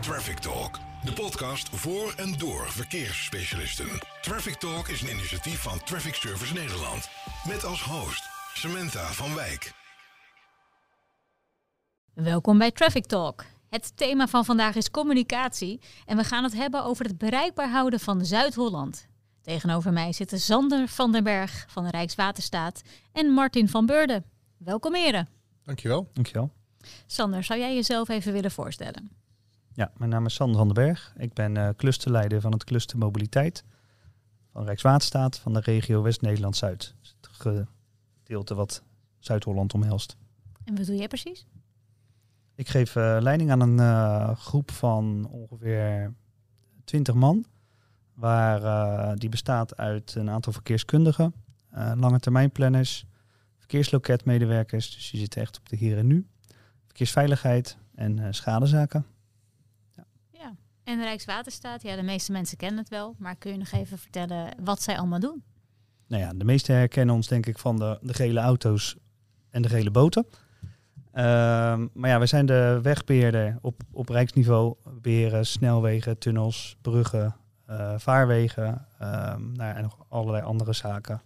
Traffic Talk, de podcast voor en door verkeersspecialisten. Traffic Talk is een initiatief van Traffic Service Nederland. Met als host Samantha van Wijk. Welkom bij Traffic Talk. Het thema van vandaag is communicatie en we gaan het hebben over het bereikbaar houden van Zuid-Holland. Tegenover mij zitten Sander van den Berg van de Rijkswaterstaat en Martin van Beurden. Welkom heren. Dankjewel. Dankjewel. Sander, zou jij jezelf even willen voorstellen? Ja, mijn naam is Sander van den Berg. Ik ben uh, clusterleider van het cluster Mobiliteit van Rijkswaterstaat van de regio West-Nederland-Zuid. Dus het gedeelte wat Zuid-Holland omhelst. En wat doe jij precies? Ik geef uh, leiding aan een uh, groep van ongeveer 20 man. Waar, die bestaat uit een aantal verkeerskundigen, lange termijnplanners, verkeersloketmedewerkers. Dus die zitten echt op de hier en nu. Verkeersveiligheid en schadezaken. Ja. ja, en Rijkswaterstaat, ja, de meeste mensen kennen het wel. Maar kun je nog even vertellen wat zij allemaal doen? Nou ja, de meesten herkennen ons denk ik van de, de gele auto's en de gele boten. Uh, maar ja, we zijn de wegbeheerder op, op rijksniveau. Beheren snelwegen, tunnels, bruggen, uh, vaarwegen um, nou, en nog allerlei andere zaken.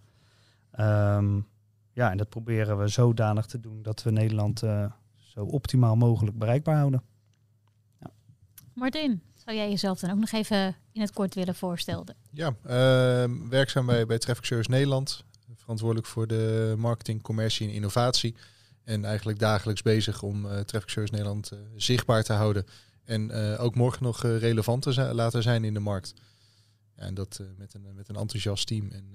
Um, ja, en dat proberen we zodanig te doen dat we Nederland uh, zo optimaal mogelijk bereikbaar houden. Martin, zou jij jezelf dan ook nog even in het kort willen voorstellen? Ja, uh, werkzaam bij, bij Traffic Service Nederland. Verantwoordelijk voor de marketing, commercie en innovatie. En eigenlijk dagelijks bezig om uh, Traffic Service Nederland uh, zichtbaar te houden. En uh, ook morgen nog relevant te laten zijn in de markt. En dat met, een, met een enthousiast team. En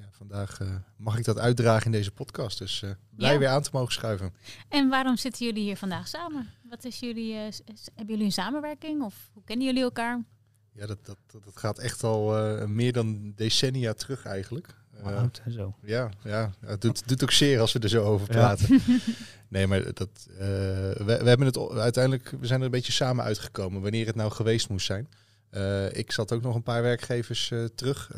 ja, vandaag mag ik dat uitdragen in deze podcast. Dus blij ja. weer aan te mogen schuiven. En waarom zitten jullie hier vandaag samen? Wat is jullie, hebben jullie een samenwerking of hoe kennen jullie elkaar? Ja, dat, dat, dat gaat echt al meer dan decennia terug eigenlijk. Uh, oud en zo. Ja, ja, het doet, doet ook zeer als we er zo over praten. Ja. nee, maar dat, uh, we, we, hebben het uiteindelijk, we zijn er een beetje samen uitgekomen wanneer het nou geweest moest zijn. Uh, ik zat ook nog een paar werkgevers terug.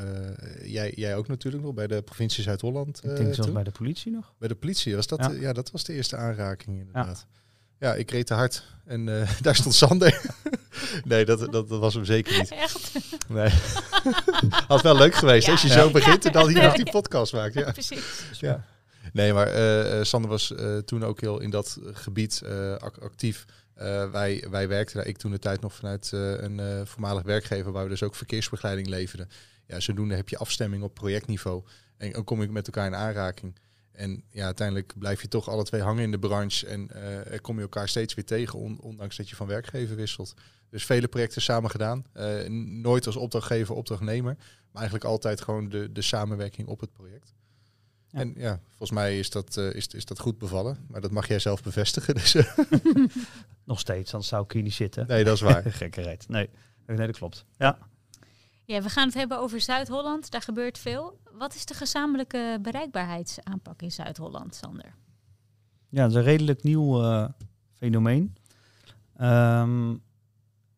jij, jij ook natuurlijk nog bij de provincie Zuid-Holland. ik denk zelfs bij de politie nog. Bij de politie was dat, ja. ja dat was de eerste aanraking inderdaad. Ja. Ja, ik reed te hard en uh, daar stond Sander. nee, dat, dat, dat, was hem zeker niet. Echt? Nee. Had wel leuk geweest ja. als je zo begint en dan hier nog die podcast maakt. Ja, precies. Ja. Nee, maar uh, Sander was uh, toen ook heel in dat gebied actief. Wij, wij werkten daar, ik toen de tijd nog vanuit een voormalig werkgever waar we dus ook verkeersbegeleiding leverden. Ja, zodoende heb je afstemming op projectniveau en dan kom ik met elkaar in aanraking. En ja, uiteindelijk blijf je toch alle twee hangen in de branche en kom je elkaar steeds weer tegen, on ondanks dat je van werkgever wisselt. Dus vele projecten samen gedaan. Nooit als opdrachtgever, opdrachtnemer, maar eigenlijk altijd gewoon de, de samenwerking op het project. Ja. En ja, volgens mij is dat, uh, is, is dat goed bevallen, maar dat mag jij zelf bevestigen. Dus, Nog steeds, anders zou ik hier niet zitten. Nee, dat is waar. Gekkerheid. Nee, nee, dat klopt. Ja. Ja, we gaan het hebben over Zuid-Holland. Daar gebeurt veel. Wat is de gezamenlijke bereikbaarheidsaanpak in Zuid-Holland, Sander? Ja, dat is een redelijk nieuw uh, fenomeen. Um,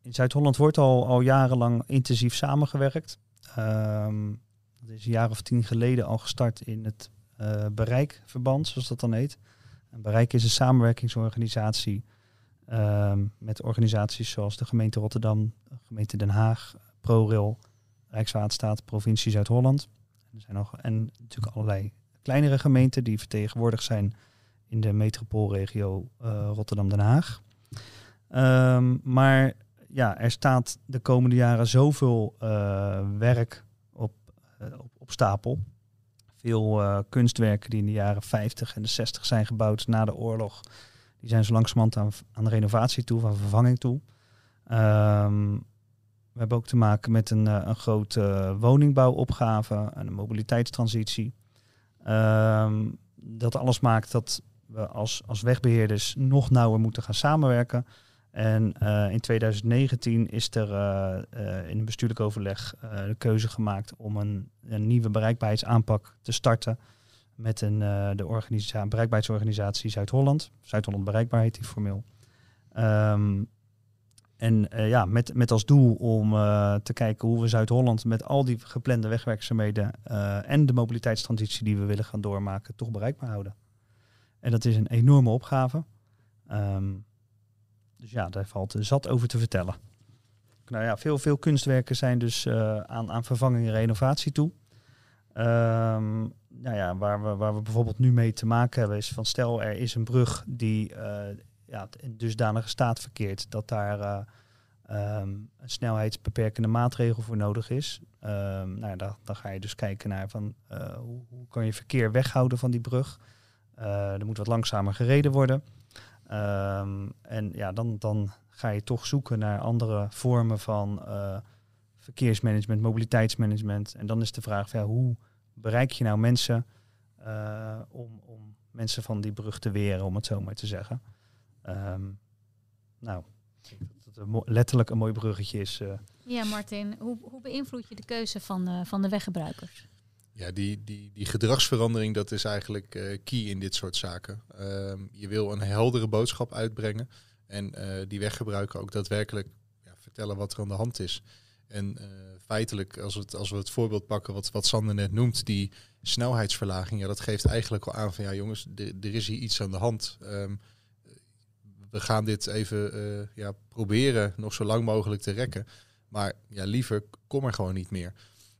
in Zuid-Holland wordt al, al jarenlang intensief samengewerkt. Um, dat is een jaar of tien geleden al gestart in het uh, Bereikverband, zoals dat dan heet. En Bereik is een samenwerkingsorganisatie um, met organisaties zoals de gemeente Rotterdam, gemeente Den Haag, ProRail, Rijkswaterstaat, provincie Zuid-Holland. Er zijn nog en natuurlijk allerlei kleinere gemeenten die vertegenwoordigd zijn in de metropoolregio uh, Rotterdam-Den Haag. Um, maar ja, er staat de komende jaren zoveel uh, werk op, uh, op, op, stapel. Veel kunstwerken die in de jaren 50 en de 60 zijn gebouwd na de oorlog, die zijn zo langzamerhand aan, aan renovatie toe, aan vervanging toe. Um, we hebben ook te maken met een, een grote woningbouwopgave en een mobiliteitstransitie. Um, dat alles maakt dat we als, als wegbeheerders nog nauwer moeten gaan samenwerken. En uh, in 2019 is er uh, in een bestuurlijk overleg de keuze gemaakt om een nieuwe bereikbaarheidsaanpak te starten met een, de organisatie, bereikbaarheidsorganisatie Zuid-Holland. Zuid-Holland Bereikbaarheid die formeel. Um, en uh, ja, met, met als doel om uh, te kijken hoe we Zuid-Holland met al die geplande wegwerkzaamheden en de mobiliteitstransitie die we willen gaan doormaken, toch bereikbaar houden. En dat is een enorme opgave. Um, dus ja, daar valt zat over te vertellen. nou ja, veel, veel kunstwerken zijn dus aan, aan vervanging en renovatie toe. Um, nou ja, waar we, waar we bijvoorbeeld nu mee te maken hebben is van stel er is een brug die uh, ja, in dusdanige staat verkeert dat daar uh, um, een snelheidsbeperkende maatregel voor nodig is. Um, nou, dan, dan ga je dus kijken naar van hoe, hoe, kan je verkeer weghouden van die brug. er moet wat langzamer gereden worden. en ja, dan, dan ga je toch zoeken naar andere vormen van verkeersmanagement, mobiliteitsmanagement. En dan is de vraag, ja, hoe bereik je nou mensen uh, om, om mensen van die brug te weren, om het zo maar te zeggen. Um, nou, dat het letterlijk een mooi bruggetje is. Uh. Ja, Martin, hoe, hoe beïnvloed je de keuze van, uh, van de weggebruikers? Ja, die, die, die gedragsverandering, dat is eigenlijk uh, key in dit soort zaken. Um, je wil een heldere boodschap uitbrengen. En uh, die weggebruiker ook daadwerkelijk ja, vertellen wat er aan de hand is. En uh, feitelijk, als we, het, als we het voorbeeld pakken wat, wat Sander net noemt, die snelheidsverlaging, ja, dat geeft eigenlijk al aan van ja jongens, er is hier iets aan de hand. Um, we gaan dit even uh, ja, proberen nog zo lang mogelijk te rekken. Maar ja, liever kom er gewoon niet meer.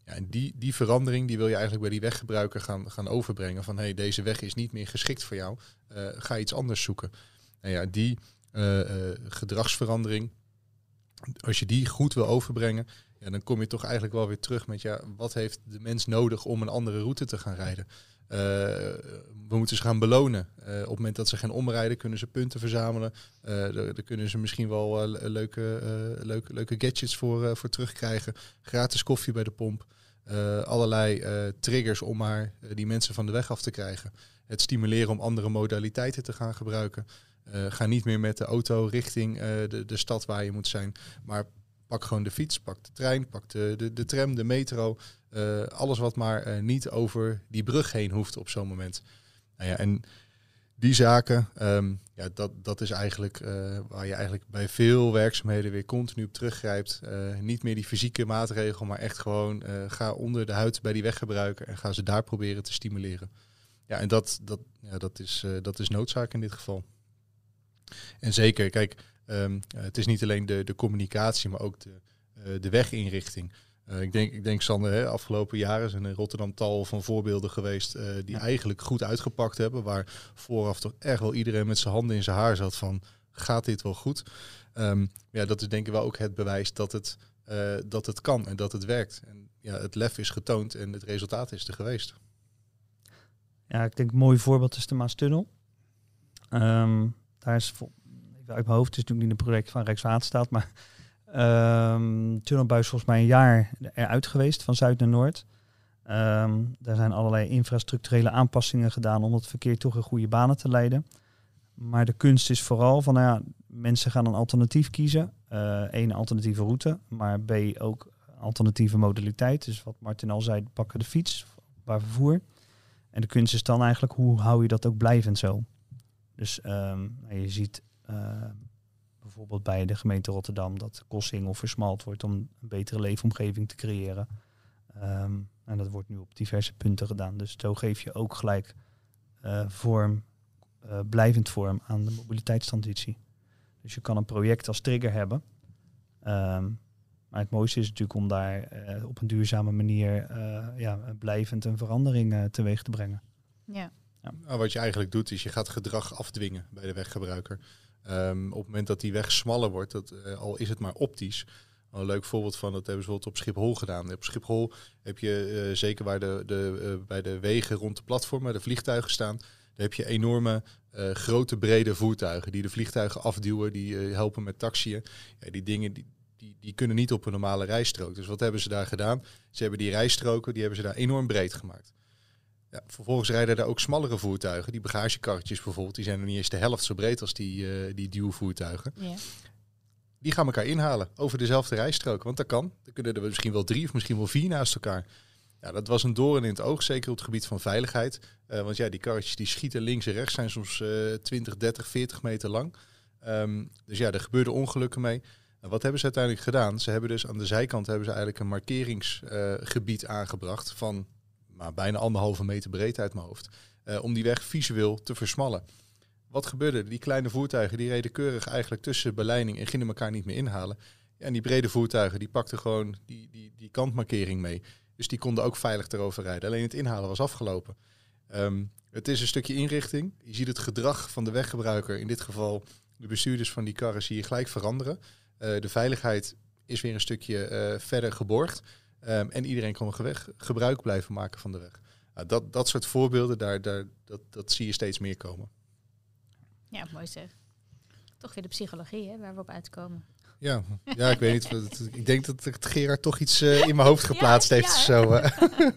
Ja, en die, die verandering die wil je eigenlijk bij die weggebruiker gaan, gaan overbrengen. Van hey, deze weg is niet meer geschikt voor jou. Uh, ga iets anders zoeken. En ja, die, gedragsverandering, als je die goed wil overbrengen, ja, dan kom je toch eigenlijk wel weer terug met ja, wat heeft de mens nodig om een andere route te gaan rijden? Uh, we moeten ze gaan belonen. Uh, op het moment dat ze gaan omrijden, kunnen ze punten verzamelen. Uh, kunnen ze misschien wel leuke, leuke, leuke gadgets voor, voor terugkrijgen. Gratis koffie bij de pomp. Allerlei triggers om maar die mensen van de weg af te krijgen. Het stimuleren om andere modaliteiten te gaan gebruiken. Ga niet meer met de auto richting de, de stad waar je moet zijn. Maar pak gewoon de fiets, pak de trein, pak de, de, de tram, de metro. Alles wat maar niet over die brug heen hoeft op zo'n moment. Nou ja, en die zaken, um, ja, dat, dat is eigenlijk waar je eigenlijk bij veel werkzaamheden weer continu op teruggrijpt. niet meer die fysieke maatregel, maar echt gewoon ga onder de huid bij die weggebruiker en ga ze daar proberen te stimuleren. Ja, en dat, dat, ja, dat, is, dat is noodzaak in dit geval. En zeker, kijk, um, het is niet alleen de, de communicatie, maar ook de, de weginrichting. Uh, ik, denk, ik denk, Sander, hè, afgelopen jaren zijn in Rotterdam tal van voorbeelden geweest uh, die ja. eigenlijk goed uitgepakt hebben. Waar vooraf toch echt wel iedereen met zijn handen in zijn haar zat van, gaat dit wel goed? Um, ja, dat is denk ik wel ook het bewijs dat het, dat het kan en dat het werkt. En ja, het lef is getoond en het resultaat is er geweest. Ja, ik denk een mooi voorbeeld is de Maastunnel. Um, daar is uit mijn hoofd, het is natuurlijk niet een project van Rijkswaterstaat, maar um, tunnelbuis volgens mij een jaar eruit geweest van zuid naar noord. Um, daar zijn allerlei infrastructurele aanpassingen gedaan om het verkeer toch in goede banen te leiden. Maar de kunst is vooral van, nou ja, mensen gaan een alternatief kiezen. Eén uh, alternatieve route, maar B ook alternatieve modaliteit. Dus wat Martin al zei, pakken de fiets, waar vervoer. En de kunst is dan eigenlijk, hoe hou je dat ook blijvend zo? Dus um, je ziet bijvoorbeeld bij de gemeente Rotterdam dat Kossing of versmalt wordt om een betere leefomgeving te creëren. Um, en dat wordt nu op diverse punten gedaan. Dus zo geef je ook gelijk uh, vorm, uh, blijvend vorm aan de mobiliteitstransitie. Dus je kan een project als trigger hebben. Um, maar het mooiste is natuurlijk om daar op een duurzame manier ja, blijvend een verandering teweeg te brengen. Ja. Ja. Nou, wat je eigenlijk doet, is je gaat gedrag afdwingen bij de weggebruiker. Um, op het moment dat die weg smaller wordt, dat, uh, al is het maar optisch. Een leuk voorbeeld van, dat hebben ze bijvoorbeeld op Schiphol gedaan. Op Schiphol heb je, uh, zeker waar de, de, uh, bij de wegen rond de platformen, de vliegtuigen staan, daar heb je enorme grote brede voertuigen die de vliegtuigen afduwen, die helpen met taxiën. Ja, die dingen die, die, die kunnen niet op een normale rijstrook. Dus wat hebben ze daar gedaan? Ze hebben die rijstroken, die hebben ze daar enorm breed gemaakt. Ja, vervolgens rijden er ook smallere voertuigen. Die bagagekarretjes bijvoorbeeld, die zijn nog niet eens de helft zo breed als die, uh, die duwvoertuigen. Ja. Die gaan elkaar inhalen over dezelfde rijstrook. Want dat kan. Dan kunnen er misschien wel drie of misschien wel vier naast elkaar. Ja, dat was een doorn in het oog, zeker op het gebied van veiligheid. Uh, want ja, die karretjes die schieten links en rechts, zijn soms uh, 20, 30, 40 meter lang. Um, dus ja, er gebeurden ongelukken mee. En wat hebben ze uiteindelijk gedaan? Ze hebben dus aan de zijkant hebben ze eigenlijk een markeringsgebied uh, aangebracht van maar bijna anderhalve meter breed uit mijn hoofd. Uh, om die weg visueel te versmallen. Wat gebeurde? Die kleine voertuigen die reden keurig eigenlijk tussen beleiding en gingen elkaar niet meer inhalen. En die brede voertuigen, die pakten gewoon die, die, die kantmarkering mee. Dus die konden ook veilig erover rijden. Alleen het inhalen was afgelopen. Ehm, het is een stukje inrichting. Je ziet het gedrag van de weggebruiker, in dit geval de bestuurders van die karren, zie je gelijk veranderen. Uh, de veiligheid is weer een stukje uh, verder geborgd. Um, en iedereen kan weg, gebruik blijven maken van de weg. Dat, dat soort voorbeelden, daar, daar, dat, dat zie je steeds meer komen. Ja, mooi zeg. Toch weer de psychologie hè, waar we op uitkomen. Ja, ja ik weet niet. Ik denk dat het Gerard toch iets uh, in mijn hoofd geplaatst heeft. Ja, zo.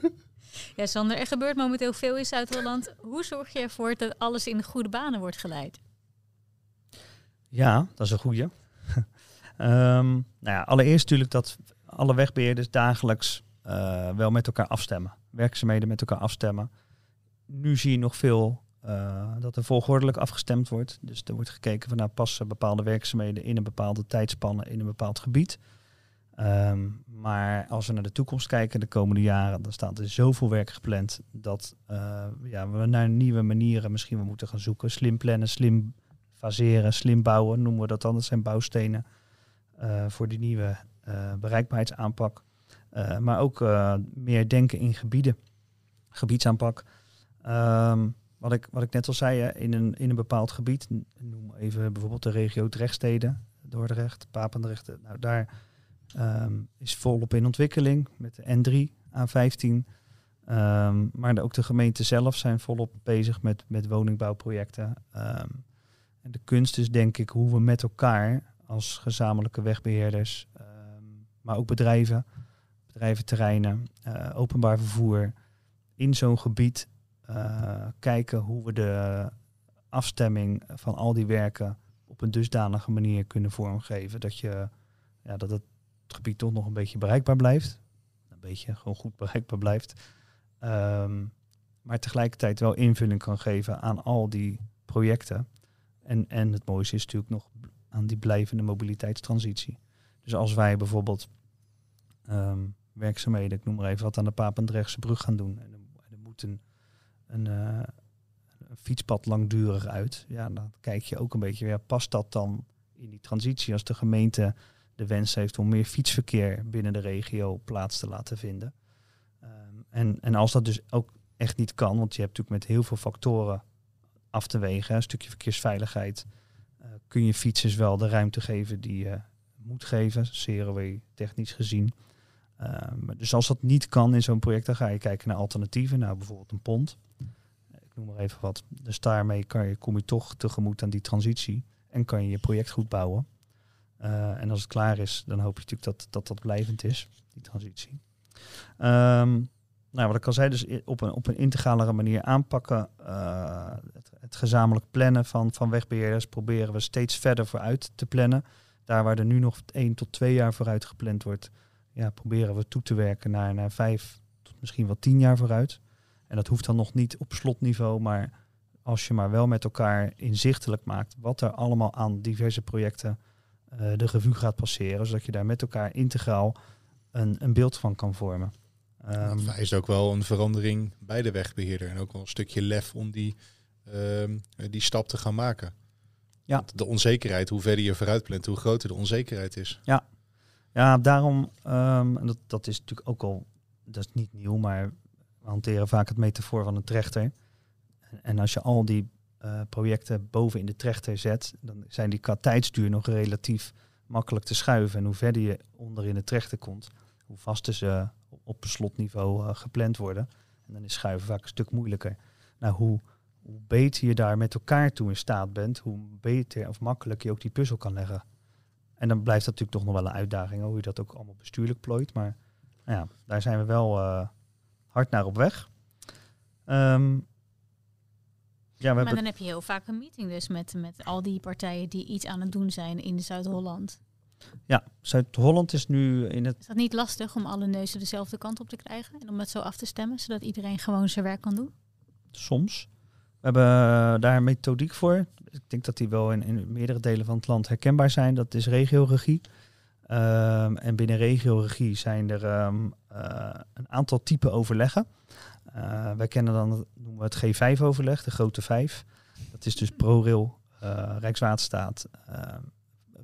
ja, Sander, er gebeurt momenteel veel in Zuid-Holland. Hoe zorg je ervoor dat alles in de goede banen wordt geleid? Ja, dat is een goede. um, nou ja, allereerst natuurlijk dat alle wegbeheerders dagelijks uh, wel met elkaar afstemmen. Werkzaamheden met elkaar afstemmen. Nu zie je nog veel uh, dat er volgordelijk afgestemd wordt. Dus er wordt gekeken van nou passen bepaalde werkzaamheden in een bepaalde tijdspanne in een bepaald gebied. Um, maar als we naar de toekomst kijken, de komende jaren, dan staat er zoveel werk gepland dat uh, ja, we naar nieuwe manieren misschien moeten gaan zoeken. Slim plannen, slim faseren, slim bouwen, noemen we dat dan. Dat zijn bouwstenen voor die nieuwe bereikbaarheidsaanpak. maar ook meer denken in gebieden, gebiedsaanpak. Um, wat ik, wat ik net al zei, in een, in een bepaald gebied, noem even bijvoorbeeld de regio Drechtsteden, Dordrecht, Papendrecht, nou daar um, is volop in ontwikkeling met de N3, A15. Um, maar ook de gemeenten zelf zijn volop bezig met, met woningbouwprojecten. En de kunst is denk ik hoe we met elkaar als gezamenlijke wegbeheerders, maar ook bedrijven, bedrijventerreinen, uh, openbaar vervoer, in zo'n gebied uh, kijken hoe we de afstemming van al die werken op een dusdanige manier kunnen vormgeven dat, je, ja, dat het gebied toch nog een beetje bereikbaar blijft. Een beetje gewoon goed bereikbaar blijft. Um, maar tegelijkertijd wel invulling kan geven aan al die projecten. En, en het mooiste is natuurlijk nog aan die blijvende mobiliteitstransitie. Dus als wij bijvoorbeeld um, werkzaamheden, ik noem maar even wat, aan de Papendrechtse brug gaan doen. En er moet een een, uh, een, fietspad langdurig uit. Ja, dan kijk je ook een beetje, ja, past dat dan in die transitie als de gemeente de wens heeft om meer fietsverkeer binnen de regio plaats te laten vinden. Um, en, en als dat dus ook echt niet kan, want je hebt natuurlijk met heel veel factoren af te wegen, een stukje verkeersveiligheid, uh, kun je fietsers wel de ruimte geven die je moet geven, CROW technisch gezien. Um, dus als dat niet kan in zo'n project, dan ga je kijken naar alternatieven. Nou, bijvoorbeeld een pont noem maar even wat. Dus daarmee kan je, kom je toch tegemoet aan die transitie en kan je je project goed bouwen. Uh, en als het klaar is, dan hoop je natuurlijk dat dat, dat blijvend is, die transitie. Um, nou, wat ik al zei, dus op een, op een integralere manier aanpakken. Uh, het, het, gezamenlijk plannen van, van wegbeheerders proberen we steeds verder vooruit te plannen. Daar waar er nu nog één tot twee jaar vooruit gepland wordt, ja, proberen we toe te werken naar, naar vijf tot misschien wel tien jaar vooruit. En dat hoeft dan nog niet op slotniveau, maar als je maar wel met elkaar inzichtelijk maakt wat er allemaal aan diverse projecten uh, de revue gaat passeren, zodat je daar met elkaar integraal een, een beeld van kan vormen. Um, dat is ook wel een verandering bij de wegbeheerder en ook wel een stukje lef om die, um, die stap te gaan maken. Ja. Want de onzekerheid, hoe verder je vooruit plant, hoe groter de onzekerheid is. Ja, ja daarom, um, en dat, dat is natuurlijk ook al, dat is niet nieuw, maar hanteren vaak het metafoor van een trechter. En als je al die uh, projecten boven in de trechter zet, dan zijn die qua tijdsduur nog relatief makkelijk te schuiven. En hoe verder je onder in de trechter komt, hoe vaster ze op slotniveau uh, gepland worden. En dan is schuiven vaak een stuk moeilijker. Nou, hoe, hoe beter je daar met elkaar toe in staat bent, hoe beter of makkelijker je ook die puzzel kan leggen. En dan blijft dat natuurlijk toch nog wel een uitdaging, hoe je dat ook allemaal bestuurlijk plooit. Maar nou ja, daar zijn we wel uh, hard naar op weg. Um, ja, we maar dan heb je heel vaak een meeting dus met, met al die partijen die iets aan het doen zijn in Zuid-Holland. Ja, Zuid-Holland is nu in het... Is dat niet lastig om alle neuzen dezelfde kant op te krijgen en om het zo af te stemmen, zodat iedereen gewoon zijn werk kan doen? Soms. We hebben daar een methodiek voor. Ik denk dat die wel in, in meerdere delen van het land herkenbaar zijn. Dat is regioregie. Um, en binnen regioregie zijn er um, uh, een aantal typen overleggen. Uh, wij kennen dan, noemen we het G5-overleg, de grote vijf. Dat is dus ProRail, uh, Rijkswaterstaat,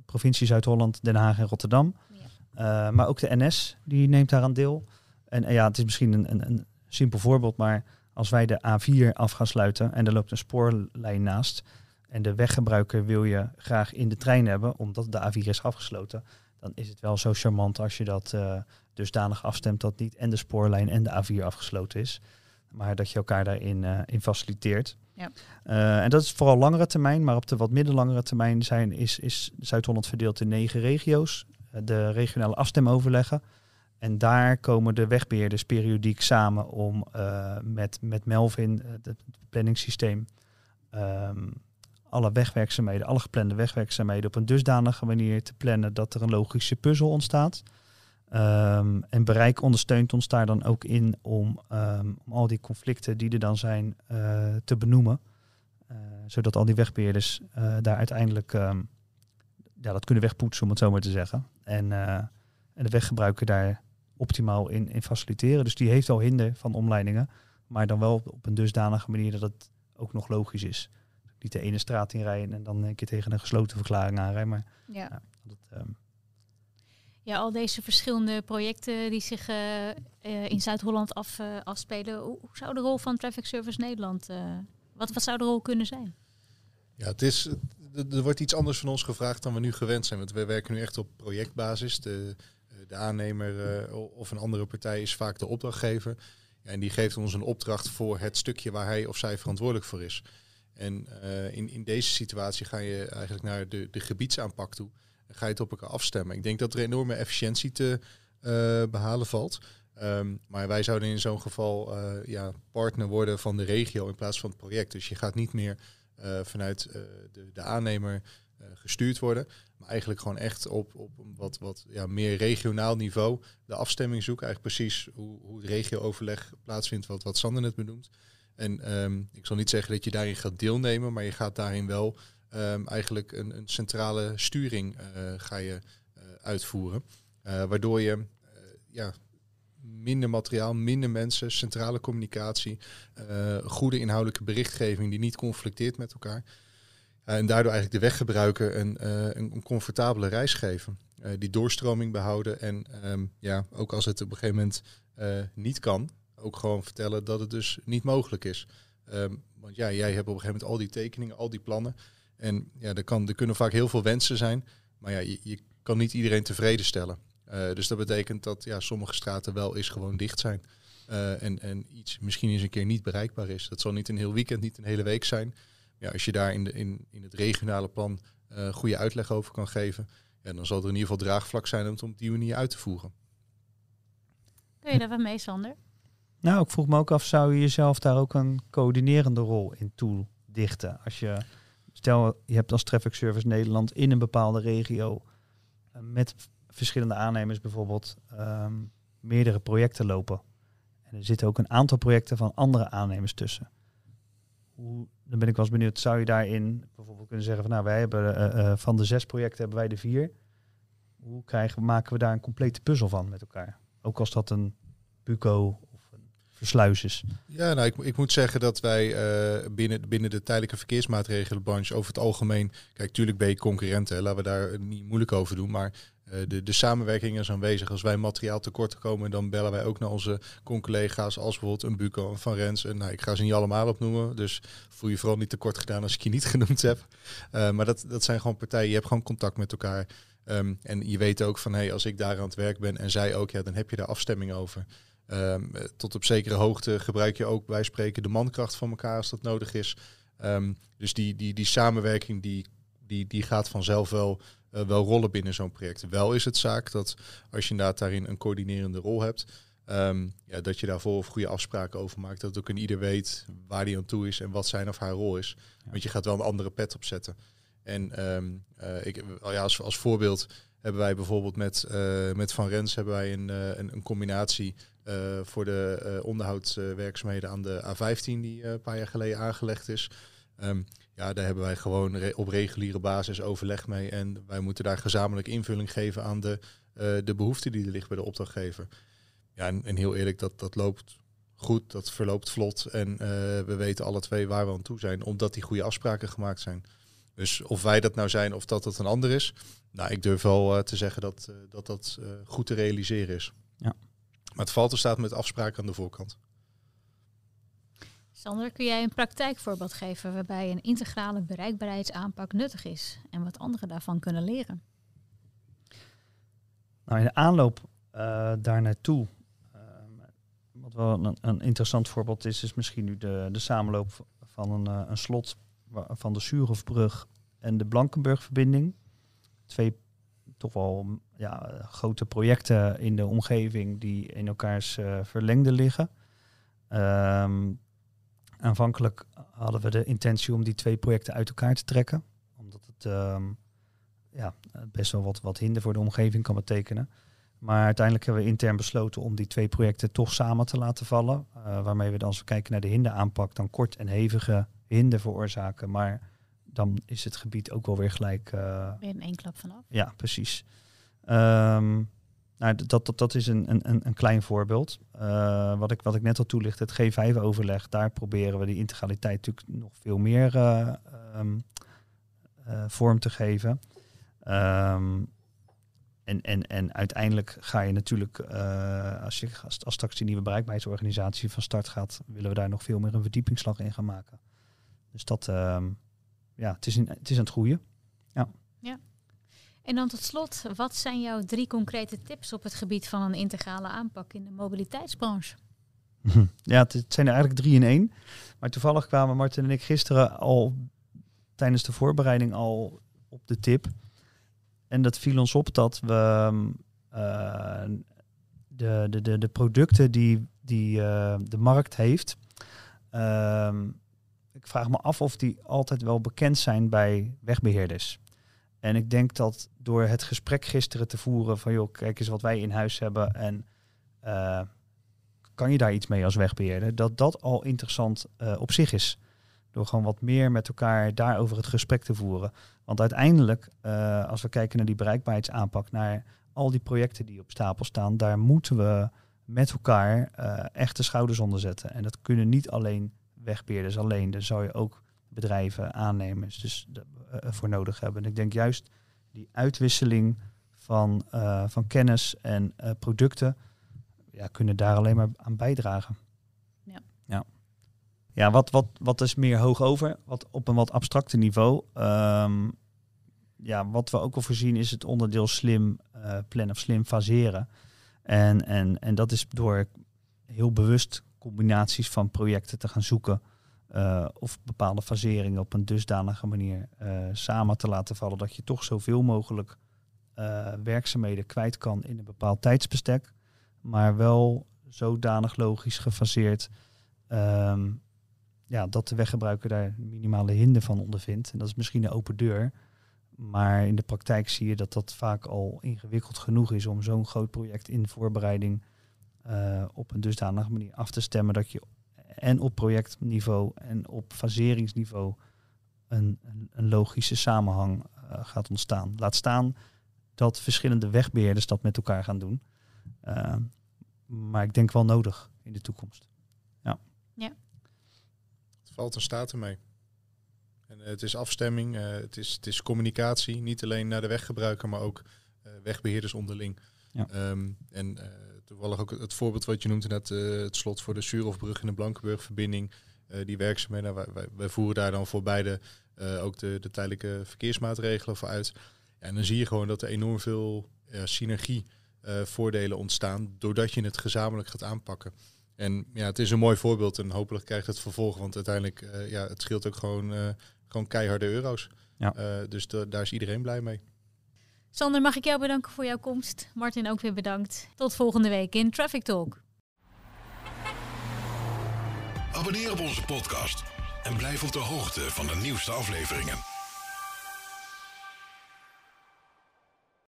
provincie Zuid-Holland, Den Haag en Rotterdam. Ja. Maar ook de NS die neemt daar aan deel. En ja, het is misschien een, een, een, simpel voorbeeld, maar als wij de A4 af gaan sluiten en er loopt een spoorlijn naast en de weggebruiker wil je graag in de trein hebben, omdat de A4 is afgesloten, dan is het wel zo charmant als je dat uh, dusdanig afstemt dat niet en de spoorlijn en de A4 afgesloten is, maar dat je elkaar daarin in faciliteert. Ja. Uh, en dat is vooral langere termijn, maar op de wat middelangere termijn zijn, is, is Zuid-Holland verdeeld in negen regio's. De regionale afstemoverleggen. En daar komen de wegbeheerders periodiek samen om uh, met, met Melvin, het planningssysteem, um, alle wegwerkzaamheden, alle geplande wegwerkzaamheden op een dusdanige manier te plannen dat er een logische puzzel ontstaat. Um, en bereik ondersteunt ons daar dan ook in om, om al die conflicten die er dan zijn uh, te benoemen. Zodat al die wegbeheerders daar uiteindelijk ja, dat kunnen wegpoetsen, om het zo maar te zeggen. En, en de weggebruiker daar optimaal in, in faciliteren. Dus die heeft al hinder van omleidingen, maar dan wel op een dusdanige manier dat het ook nog logisch is. Niet de ene straat inrijden en dan een keer tegen een gesloten verklaring aanrijden. Maar ja. ja dat, ja, al deze verschillende projecten die zich uh, uh, in Zuid-Holland af, uh, afspelen. Hoe, hoe, zou de rol van Traffic Service Nederland, wat, wat zou de rol kunnen zijn? Ja, het is, er wordt iets anders van ons gevraagd dan we nu gewend zijn. Want we werken nu echt op projectbasis. De, de aannemer of een andere partij is vaak de opdrachtgever. En die geeft ons een opdracht voor het stukje waar hij of zij verantwoordelijk voor is. En in, in deze situatie ga je eigenlijk naar de, de gebiedsaanpak toe ga je het op elkaar afstemmen. Ik denk dat er enorme efficiëntie te uh, behalen valt. Um, maar wij zouden in zo'n geval ja, partner worden van de regio in plaats van het project. Dus je gaat niet meer vanuit de, de, aannemer gestuurd worden. Maar eigenlijk gewoon echt op, op een wat, wat ja, meer regionaal niveau de afstemming zoeken. Eigenlijk precies hoe, hoe het regio-overleg plaatsvindt, wat, wat Sander net benoemt. En um, ik zal niet zeggen dat je daarin gaat deelnemen, maar je gaat daarin wel um, eigenlijk een, een, centrale sturing uh, ga je uh, uitvoeren. Waardoor je ja, minder materiaal, minder mensen, centrale communicatie, goede inhoudelijke berichtgeving die niet conflicteert met elkaar. En daardoor eigenlijk de weggebruiker een, een, een comfortabele reis geven. die doorstroming behouden en um, ja, ook als het op een gegeven moment niet kan, ook gewoon vertellen dat het dus niet mogelijk is. Um, want ja, jij hebt op een gegeven moment al die tekeningen, al die plannen. En ja, er, kan, er kunnen vaak heel veel wensen zijn, maar ja, je, kan niet iedereen tevreden stellen. Dus dat betekent dat ja, sommige straten wel eens gewoon dicht zijn. En, en iets misschien eens een keer niet bereikbaar is. Dat zal niet een heel weekend, niet een hele week zijn. Ja, als je daar in, de, in, in het regionale plan uh, goede uitleg over kan geven, ja, dan zal er in ieder geval draagvlak zijn om het op die manier uit te voeren. Kun je daar wat mee, Sander? Nou, ik vroeg me ook af, zou je jezelf daar ook een coördinerende rol in toedichten? Als je Stel, je hebt als Traffic Service Nederland in een bepaalde regio uh, met verschillende aannemers bijvoorbeeld um, meerdere projecten lopen. En er zitten ook een aantal projecten van andere aannemers tussen. Hoe, dan ben ik wel eens benieuwd, zou je daarin bijvoorbeeld kunnen zeggen van nou wij hebben uh, uh, van de zes projecten hebben wij de vier. Hoe krijgen, maken we daar een complete puzzel van met elkaar? Ook als dat een buco versluis Ja, nou, ik, ik moet zeggen dat wij uh, binnen, binnen de tijdelijke verkeersmaatregelenbranche over het algemeen, kijk, tuurlijk ben je concurrenten, laten we daar niet moeilijk over doen, maar de, de samenwerking is aanwezig. Als wij materiaal tekort komen, dan bellen wij ook naar onze con-collega's als bijvoorbeeld een Buco en Van Rens. En nou, ik ga ze niet allemaal opnoemen, dus voel je vooral niet tekort gedaan als ik je niet genoemd heb. Uh, maar dat, dat zijn gewoon partijen, je hebt gewoon contact met elkaar. Um, en je weet ook van, hey, als ik daar aan het werk ben en zij ook, ja, dan heb je daar afstemming over. Um, tot op zekere hoogte gebruik je ook bij spreken de mankracht van elkaar als dat nodig is. Um, dus die, die, die samenwerking die, die, die gaat vanzelf wel, uh, wel rollen binnen zo'n project. Wel is het zaak dat als je inderdaad daarin een coördinerende rol hebt, um, ja, dat je daarvoor goede afspraken over maakt. Dat ook een ieder weet waar die aan toe is en wat zijn of haar rol is. Ja. Want je gaat wel een andere pet opzetten. En uh, ik, ja, als, als voorbeeld hebben wij bijvoorbeeld met, uh, met Van Rens hebben wij een, een, een combinatie uh, voor de onderhoudswerkzaamheden aan de A15 die een paar jaar geleden aangelegd is. Um, ja, daar hebben wij gewoon re op reguliere basis overleg mee. En wij moeten daar gezamenlijk invulling geven aan de, de behoefte die er ligt bij de opdrachtgever. Ja, en, en heel eerlijk, dat, dat loopt goed, dat verloopt vlot. En we weten alle twee waar we aan toe zijn, omdat die goede afspraken gemaakt zijn. Dus of wij dat nou zijn of dat het een ander is. Nou, ik durf wel te zeggen dat dat, dat goed te realiseren is. Ja. Maar het valt er staat met afspraken aan de voorkant. Sander, kun jij een praktijkvoorbeeld geven waarbij een integrale bereikbaarheidsaanpak nuttig is en wat anderen daarvan kunnen leren? Nou, in de aanloop uh, daar naartoe, uh, wat wel een, een, interessant voorbeeld is, is misschien nu de, de samenloop van een, uh, een slot van de Suurhofbrug en de Blankenburgverbinding. Twee toch wel ja, grote projecten in de omgeving die in elkaars verlengde liggen. Um, Aanvankelijk hadden we de intentie om die twee projecten uit elkaar te trekken. Omdat het um, ja, best wel wat, wat hinder voor de omgeving kan betekenen. Maar uiteindelijk hebben we intern besloten om die twee projecten toch samen te laten vallen. Uh, waarmee we dan, als we kijken naar de hinderaanpak, dan kort en hevige hinder veroorzaken. Maar dan is het gebied ook wel weer gelijk. Uh, weer in één klap vanaf. Ja, precies. Um, nou, dat, dat, dat is een, een, een klein voorbeeld. Uh, wat, ik, wat ik net al toelicht, het G5-overleg, daar proberen we die integraliteit natuurlijk nog veel meer uh, um, uh, vorm te geven. Um, en, en, en uiteindelijk ga je natuurlijk, als, je, als, als straks die nieuwe bereikbaarheidsorganisatie van start gaat, willen we daar nog veel meer een verdiepingsslag in gaan maken. Dus dat, um, ja, het is, het is aan het groeien. Ja. ja. En dan tot slot, wat zijn jouw drie concrete tips op het gebied van een integrale aanpak in de mobiliteitsbranche? Ja, het zijn er eigenlijk drie in één. Maar toevallig kwamen Martin en ik gisteren al tijdens de voorbereiding al op de tip. En dat viel ons op dat we uh, de, de, de, de producten die, die uh, de markt heeft. Uh, ik vraag me af of die altijd wel bekend zijn bij wegbeheerders. En ik denk dat door het gesprek gisteren te voeren van joh, kijk eens wat wij in huis hebben en uh, kan je daar iets mee als wegbeheerder, dat dat al interessant uh, op zich is. Door gewoon wat meer met elkaar daarover het gesprek te voeren. Want uiteindelijk, uh, als we kijken naar die bereikbaarheidsaanpak, naar al die projecten die op stapel staan, daar moeten we met elkaar echt de schouders onder zetten. En dat kunnen niet alleen wegbeheerders alleen. Daar zou je ook bedrijven, aannemers dus de, uh, voor nodig hebben. En ik denk juist die uitwisseling van, uh, van kennis en uh, producten ja, kunnen daar alleen maar aan bijdragen. Ja, ja. ja wat, wat, wat is meer hoog over? Wat op een wat abstracte niveau. Um, ja, wat we ook al voorzien is het onderdeel slim plannen of slim faseren. En, en, en dat is door heel bewust combinaties van projecten te gaan zoeken uh, of bepaalde faseringen op een dusdanige manier uh, samen te laten vallen dat je toch zoveel mogelijk uh, werkzaamheden kwijt kan in een bepaald tijdsbestek, maar wel zodanig logisch gefaseerd um, ja, dat de weggebruiker daar minimale hinder van ondervindt. En dat is misschien een open deur, maar in de praktijk zie je dat dat vaak al ingewikkeld genoeg is om zo'n groot project in voorbereiding op een dusdanige manier af te stemmen dat je en op projectniveau en op faseringsniveau een, een, een logische samenhang uh, gaat ontstaan. Laat staan dat verschillende wegbeheerders dat met elkaar gaan doen. Uh, maar ik denk wel nodig in de toekomst. Ja. ja. Het valt en staat ermee. En uh, het is afstemming, het, is, het is communicatie, niet alleen naar de weggebruiker, maar ook wegbeheerders onderling. Ja. Um, en toevallig ook het voorbeeld wat je noemt, net uh, het slot voor de Suurhofbrug in de Blankenburg-verbinding. Uh, die werkzaamheden, wij, wij, wij, voeren daar dan voor beide uh, ook de, de tijdelijke verkeersmaatregelen voor uit. En dan zie je gewoon dat er enorm veel synergie voordelen ontstaan doordat je het gezamenlijk gaat aanpakken. En ja, het is een mooi voorbeeld en hopelijk krijgt het vervolg, want uiteindelijk ja, het scheelt ook gewoon, gewoon keiharde euro's. Ja. dus daar is iedereen blij mee. Sander, mag ik jou bedanken voor jouw komst. Martin ook weer bedankt. Tot volgende week in Traffic Talk. Abonneer op onze podcast en blijf op de hoogte van de nieuwste afleveringen.